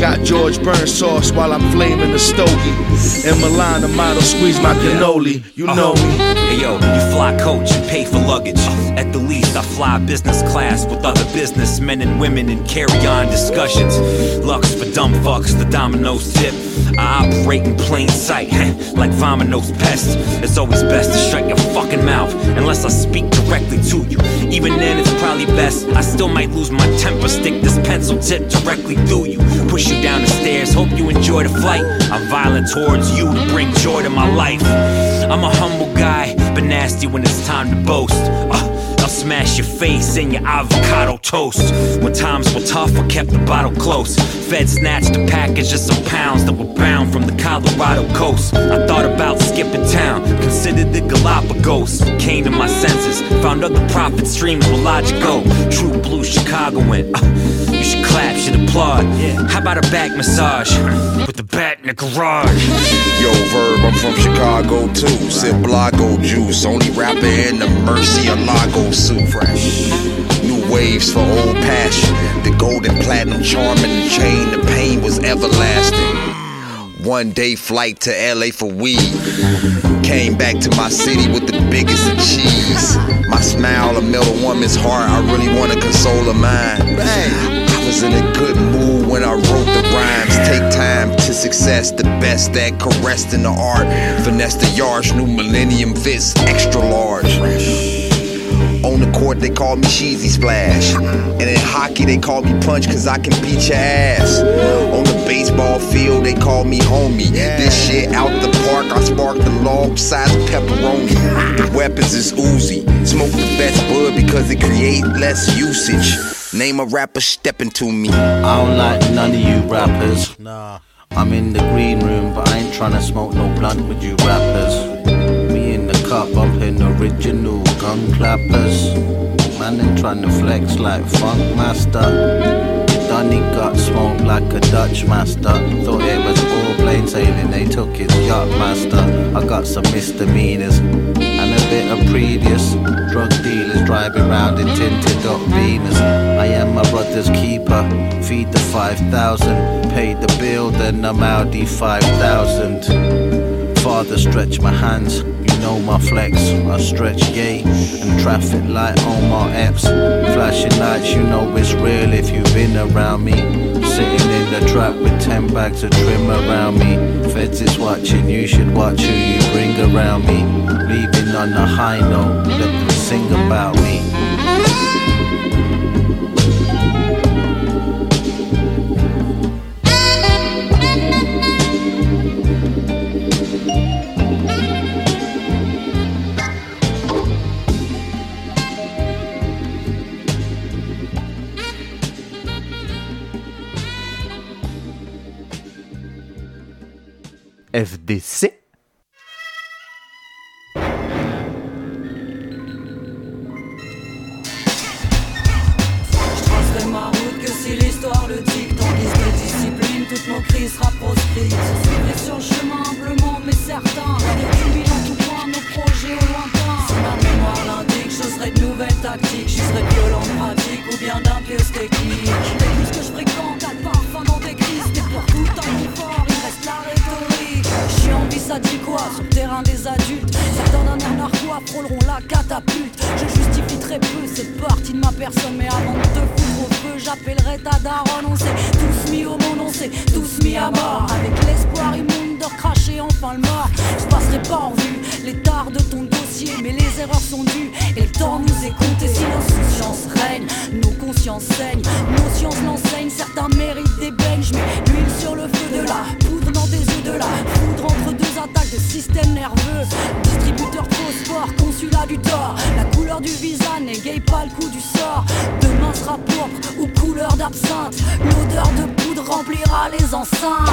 Got George Burns sauce while I'm flaming the stogie. In Milan, the model squeeze my cannoli. You know me. Hey yo, you fly coach and pay for luggage. At the least, I fly business class with other businessmen and women and carry on discussions. Lux for dumb fucks, the dominoes tip. I operate in plain sight, like Vomino's pest. It's always best to shut your fucking mouth unless I speak directly to you. Even then, it's probably best. I still might lose my temper, stick this pencil tip directly through you. Push you down the stairs, hope you enjoy the flight. I'm violent towards you to bring joy to my life. I'm a humble guy, but nasty when it's time to boast. Uh, I'll smash your face in your avocado toast. When times were tough, I kept the bottle close. Fed snatched a package of some pounds that were bound from the Colorado coast. I thought about skipping town, considered the Galapagos. Came to my senses, found other profit streams where logic go. True blue Chicagoan. Uh, you should clap, should applaud. How about a back massage with the bat in the garage? Yo, Verb, I'm from Chicago too. Sip Blago juice, only rapper in the Mercy of Lago suit. Fresh. New waves for old passion. The golden platinum charm and the chain, the pain was everlasting. One day flight to LA for weed. Came back to my city with the biggest of cheese. My smile, a melt a woman's heart. I really wanna console her mind. I was in a good mood when I wrote the rhymes. Take time to success, the best that caressed in the art. Finesse the yards, new millennium fits, extra large. On the court, they call me Cheesy Splash. And in hockey, they call me Punch, cause I can beat your ass. On the baseball field, they call me Homie. This shit out the park, I spark the log size pepperoni. The weapons is Uzi. Smoke the best bud because it create less usage. Name a rapper stepping to me. I don't like none of you rappers. Nah. I'm in the green room, but I ain't trying to smoke no blunt with you rappers. Original gun clappers. Man, ain't tryna flex like Funk Master. Dunny got smoked like a Dutch master. Thought it was all plain sailing, they took his yacht master. I got some misdemeanors and a bit of previous drug dealers driving round in tinted up Venus. I am my brother's keeper, feed the 5,000, pay the bill, then I'm Audi 5,000. Father, stretch my hands, you know my flex. I stretch yay, and traffic light on my apps. Flashing lights, you know it's real if you've been around me. Sitting in the trap with 10 bags of trim around me. Feds is watching, you should watch who you bring around me. Leaving on a high note, let them sing about me. Toutes nos crises sera proscrite Suivrai sur le chemin humblement mais certain Culminant tout point nos projets au lointain. Si ma mémoire l'indique, je serai de nouvelles tactiques. Je serai de violentes pratiques ou bien d'impieuse technique. Les plus que je fréquente a le parfum dans tes crises T'es pour tout un il reste la rhétorique Vie, ça dit quoi sur terrain des adultes Certains d'un air narquois frôleront la catapulte. Je justifie très peu cette partie de ma personne Mais avant de te foutre au feu, j'appellerai ta daronne. On tous mis au monde, on s'est tous mis à mort. Avec l'espoir immonde de recracher enfin le mort. Je passerai pas en vue l'état de ton dossier Mais les erreurs sont dues. Et le temps nous est compté Si l'insouciance règne, nos consciences saignent. Nos sciences l'enseignent, certains méritent des Je mets l'huile sur le feu de la poudre dans des yeux de la foudre Entre deux attaques de système nerveux. Distributeur de phosphore, consulat du tort. La couleur du visa n'égaye pas le coup du sort. Demain sera pourpre ou couleur d'absinthe. L'odeur de poudre remplira les enceintes.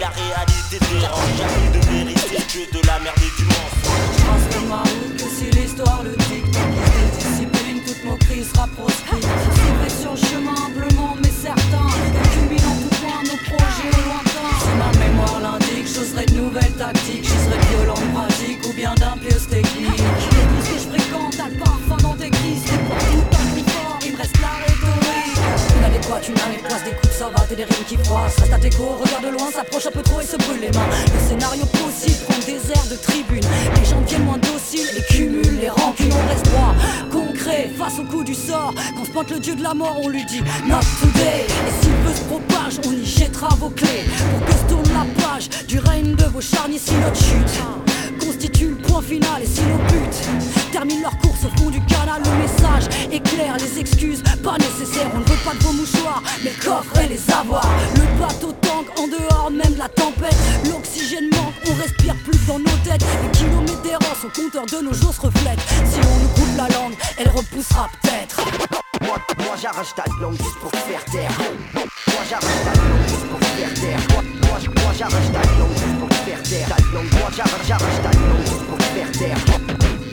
La réalité dérange, jamais de vérité que de la merde et du mensonge. Je tracerai ma route que si l'histoire le dicte discipline, toutes nos crises sera proscrite. Suivrai sur chemin humblement nouvelles tactiques J'userai de violentes pratiques ou bien d'impieuse technique Les plus que je fréquente a le parfum dans crises C'est pour tout un confort, il me reste la rhétorique. Inadéquate, une écrase des des rimes qui froissent. Reste à tes cours, regarde de loin, s'approche un peu trop et se brûle les mains. Le scénario possible prend des airs de tribune. Les gens deviennent moins dociles et cumulent les rancunes. On reste droit, concret, face au coup du sort. Quand se pointe le dieu de la mort, on lui dit Not today. Et s'il veut se propage, on y jettera vos clés. Pour que se tourne la page du règne de vos charniers si notre chute constitue le point final et si nos buts terminent leur course au fond du canal, le message est clair, les excuses pas nécessaires. On ne veut pas de vos mouchoirs, mais le coffre et les avoirs. Le bateau tank en dehors même de la tempête. L'oxygène manque, on respire plus dans nos têtes. Les kilomètres d'errance au compteur de nos jours se reflètent. Si on nous coupe la langue, elle repoussera peut-être. Moi, moi j'arrache ta langue juste pour te faire taire. Moi j'arrache ta langue juste pour te faire taire. Moi, moi, j'arrache ta langue juste pour faire taire. Ta langue, moi j'arrache, j'arrache ta langue juste pour faire taire.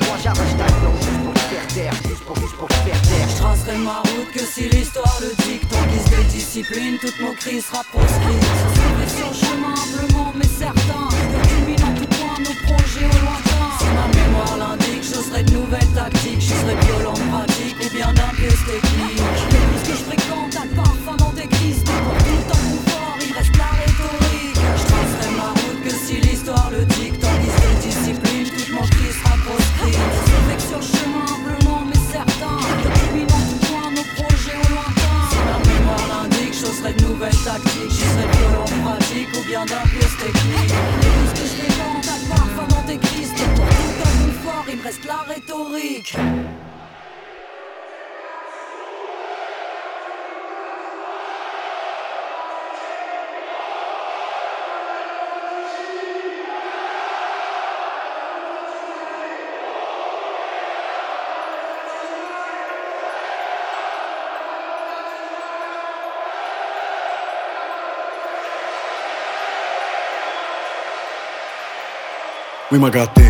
Moi j'arrache ta langue juste pour faire taire. Juste pour, juste pour faire taire. Je tracerai ma route que si l'histoire le dicte En guise de discipline, toutes nos crises sera proscrite Suivrai sur chemin humblement mais certain Culminant tout point nos projets au lointain Si ma mémoire l'indique, j'oserai de nouvelles tactiques J'userai de violentes pratiques ou bien d'impieuse technique nouvelles tactiques J'userai de violentes pratiques ou bien d'impieuse technique Les plus que je fréquente a le parfum dans Pour tout un confort, il me reste la rhétorique Oui, m'a gâté.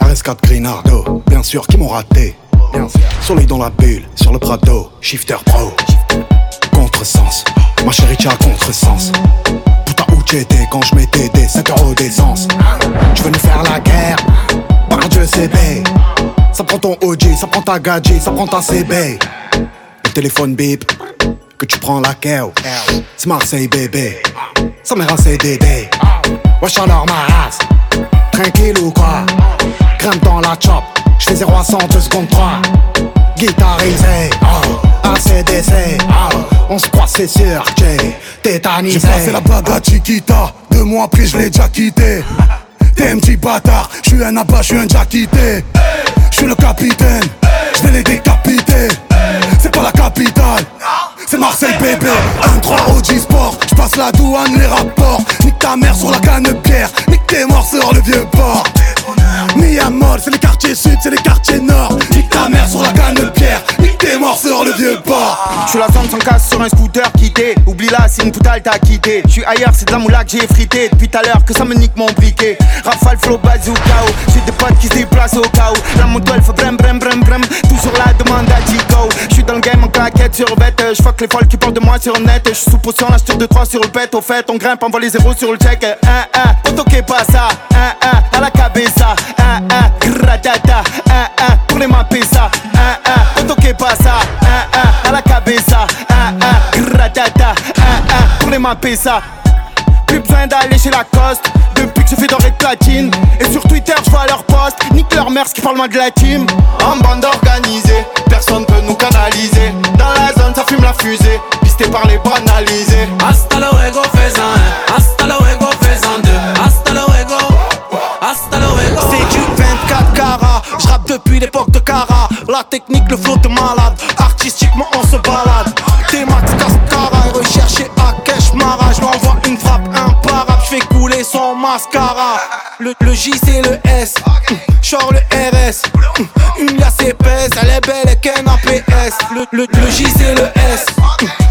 RS4 Grinardo, bien sûr, qui m'ont raté. Soleil dans la bulle, sur le Prado, shifter pro. Contresens, ma chérie, tu as contresens. Putain, où t'étais quand je mettais des 5 euros d'essence? Tu veux nous faire la guerre? Par Dieu, CB. Ça prend ton OG, ça prend ta gadget, ça prend ta CB. Le téléphone bip, que tu prends la keo. C'est Marseille, bébé. Ça m'est rassé Dédé. Wesh alors ma race. Tranquille ou quoi? Grimpe dans la chop, j'fais 0 à 100 2 secondes 3 Guitarisé, oh, ACDC, oh, on se croit c'est sûr, j'ai tétanisé. J'ai passé la bague à Chiquita, deux mois après je l'ai déjà quitté. T'es un petit bâtard, j'suis un abat, j'suis un déjà quitté J'suis le capitaine, j'vais les décapiter C'est pas la capitale c'est Marseille bébé 1-3 OG Sport J'passe la douane, les rapports Nique ta mère sur la canne pierre Nique tes morts sur le vieux port Miamol, c'est les quartiers sud, c'est les quartiers nord Nique ta mère sur la canne pierre Nique tes morts sur le vieux port. Je suis la zone sans casse sur un scooter quitté. Oublie là, c'est une poutale t'as quitté. Je suis ailleurs, c'est de la moula que j'ai frité. Depuis tout à l'heure que ça me nique mon briquet. Rafale, flow, bazooka. J'ai des potes qui se déplacent au où. La moto elle fait brem, brem, brem, brem. Sur bête. Je fuck les folles qui parlent de moi sur le net. Je suis sous potion, la sur de 3 sur le pet. Au fait, on grimpe, envoie les zéros sur le check. Un, auto qui pas ça. Un, à la cabeza. Pour les ça. Qui pas ça. Un, à la cabeza. Pour les ça. Plus besoin d'aller chez Lacoste Depuis que je fais platine Et sur Twitter je vois leur Nique leur mère qui parle moins de la team En bande organisée, personne peut nous canaliser. Fume la fusée. Pisté par les banalisés. Hasta luego, fais un. Hasta luego, fais un deux. Hasta luego. Hasta luego. C'est du 24 carats, je rappe depuis l'époque de Cara La technique, le flow de malade, artistiquement on se balade T-Max, Cascara, et recherché à Kesh Mara Je l'envoie une frappe imparable, je fais couler son mascara Le, le J c'est le S, genre le RS Une liasse elle est belle et qu'un APS le, le, le J c'est le S,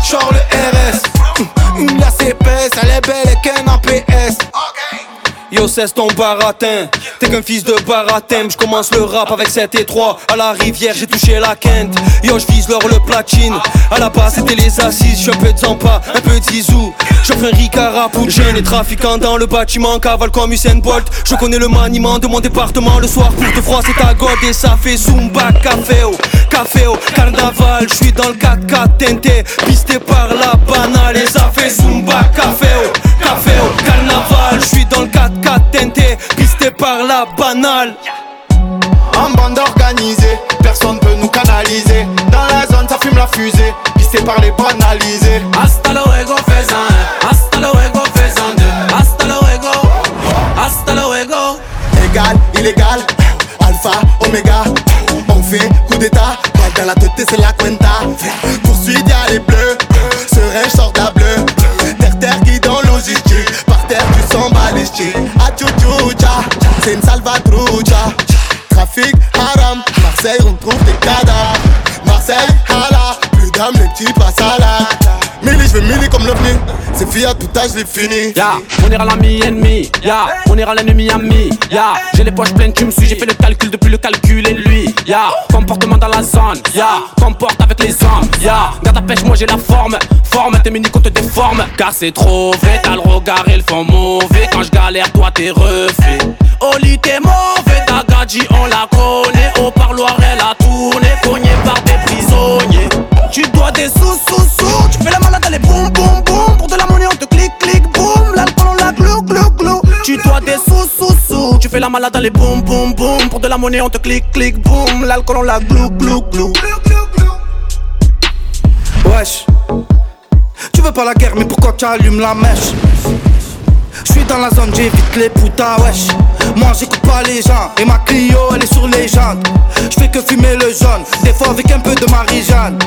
genre le RS Une liasse épaisse, elle est belle et qu'un APS Yo cesse ton baratin. T'es qu'un fils de baratin. Je commence le rap avec 7 et 3 À la rivière j'ai touché la quinte Yo je vise l'or le platine. À la base c'était les assises. Je suis un peu de Zampa, un peu de Zizou Ricard Poutine. Les trafiquants dans le bâtiment Cavale comme Usain Bolt. Je connais le maniement de mon département Le soir. Pour te froid c'est ta god Et ça fait Zumba Café au Café au Carnaval Je suis dans le 4x4 teinté Pisté par la banale Et ça fait Zumba Café au Café au Carnaval Je suis dans le 4x4 teinté Pisté par la banale. En bande organisée, personne peut nous canaliser. Dans la zone, ça fume la fusée, pisté par les banalisés. Une salvatrucha. Trafic, haram, Marseille, on trouve des cadavres. Marseille, hala, plus d'âme, les petits passent à milli comme. C'est tout âge, l'ai fini. Ya, on ira l'ami ennemi, ya, on ira l'ennemi ami, ya, j'ai les poches pleines, tu me suis, j'ai fait le calcul depuis le calcul et lui, ya, comportement dans la zone, ya, comporte avec les hommes, ya, garde ta pêche, moi j'ai la forme, forme, t'es mini qu'on te déforme, car c'est trop vrai, t'as le regard et le fond mauvais, quand je galère, toi t'es refait, Oli t'es mauvais, ta gadji on la connaît, au parloir elle a tourné, cogné par des prisonniers, tu dois des sous, sous, sous, tu fais la malade, allez boum, boum, boum, pour de la monnaie on te clique, clique, boum, l'alcool on la glou, glou, glou, tu dois des sous, sous, sous, tu fais la malade, allez boum, boum, boum, pour de la monnaie on te clique, clique, boum, l'alcool on la glou, glou, glou. Wesh, tu veux pas la guerre, mais pourquoi tu allumes la mèche? Je suis dans la zone, j'évite les putas, wesh. Moi j'écoute pas les gens, et ma Clio elle est sur les jantes. Je fais que fumer le jaune, des fois avec un peu de Marie-Jeanne.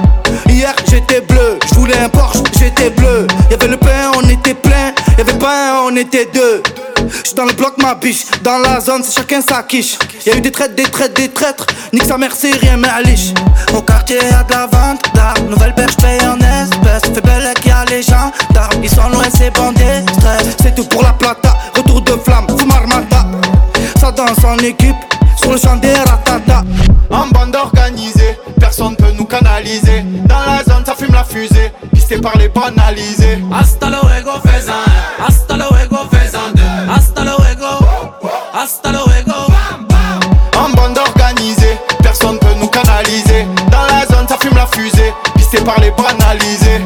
Hier j'étais bleu, je voulais un Porsche, j'étais bleu. Y'avait le pain, on était plein, y'avait pas un, on était deux. J'suis dans le bloc, ma biche, dans la zone, c'est chacun sa quiche. Y'a eu des traites, des traites, des traîtres, nique sa mère, c'est rien, mais à liche. Au quartier y'a de la vente d'armes, nouvelle berge paye en espèces. Fait belle qu'il y a les gens d'armes, ils sont loin, c'est bandés, stress. C'est tout pour la plata, retour de flamme, Foumarmata. Ça danse en équipe, sur le champ des ratata. En bande organisée, personne peut nous canaliser. Dans la zone, ça fume la fusée, pisté par les banalisés. Hasta luego, fais un. Hasta luego, fais. Hasta luego. Hasta luego. En bande organisée, personne peut nous canaliser. Dans la zone, ça fume la fusée, pisté par les banalisés.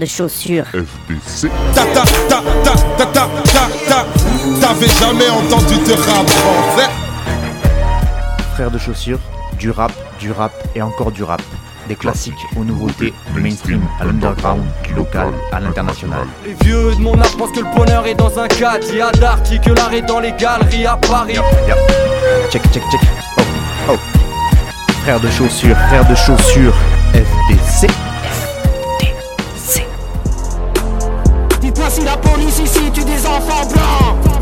De chaussures. FBC. Ta ta ta ta ta ta ta ta. T'avais jamais entendu de rap français Frères de chaussures, du rap, du rap et encore du rap. Des classiques aux nouveautés, du mainstream à l'underground, du local à l'international. Les vieux de mon âge pensent que le bonheur est dans un cadre. Il y a d'arty que l'art est dans les galeries à Paris. Check, check, check. Oh, oh. Frère de chaussures, frère de chaussures, FDC. Si la police ici tue des enfants blancs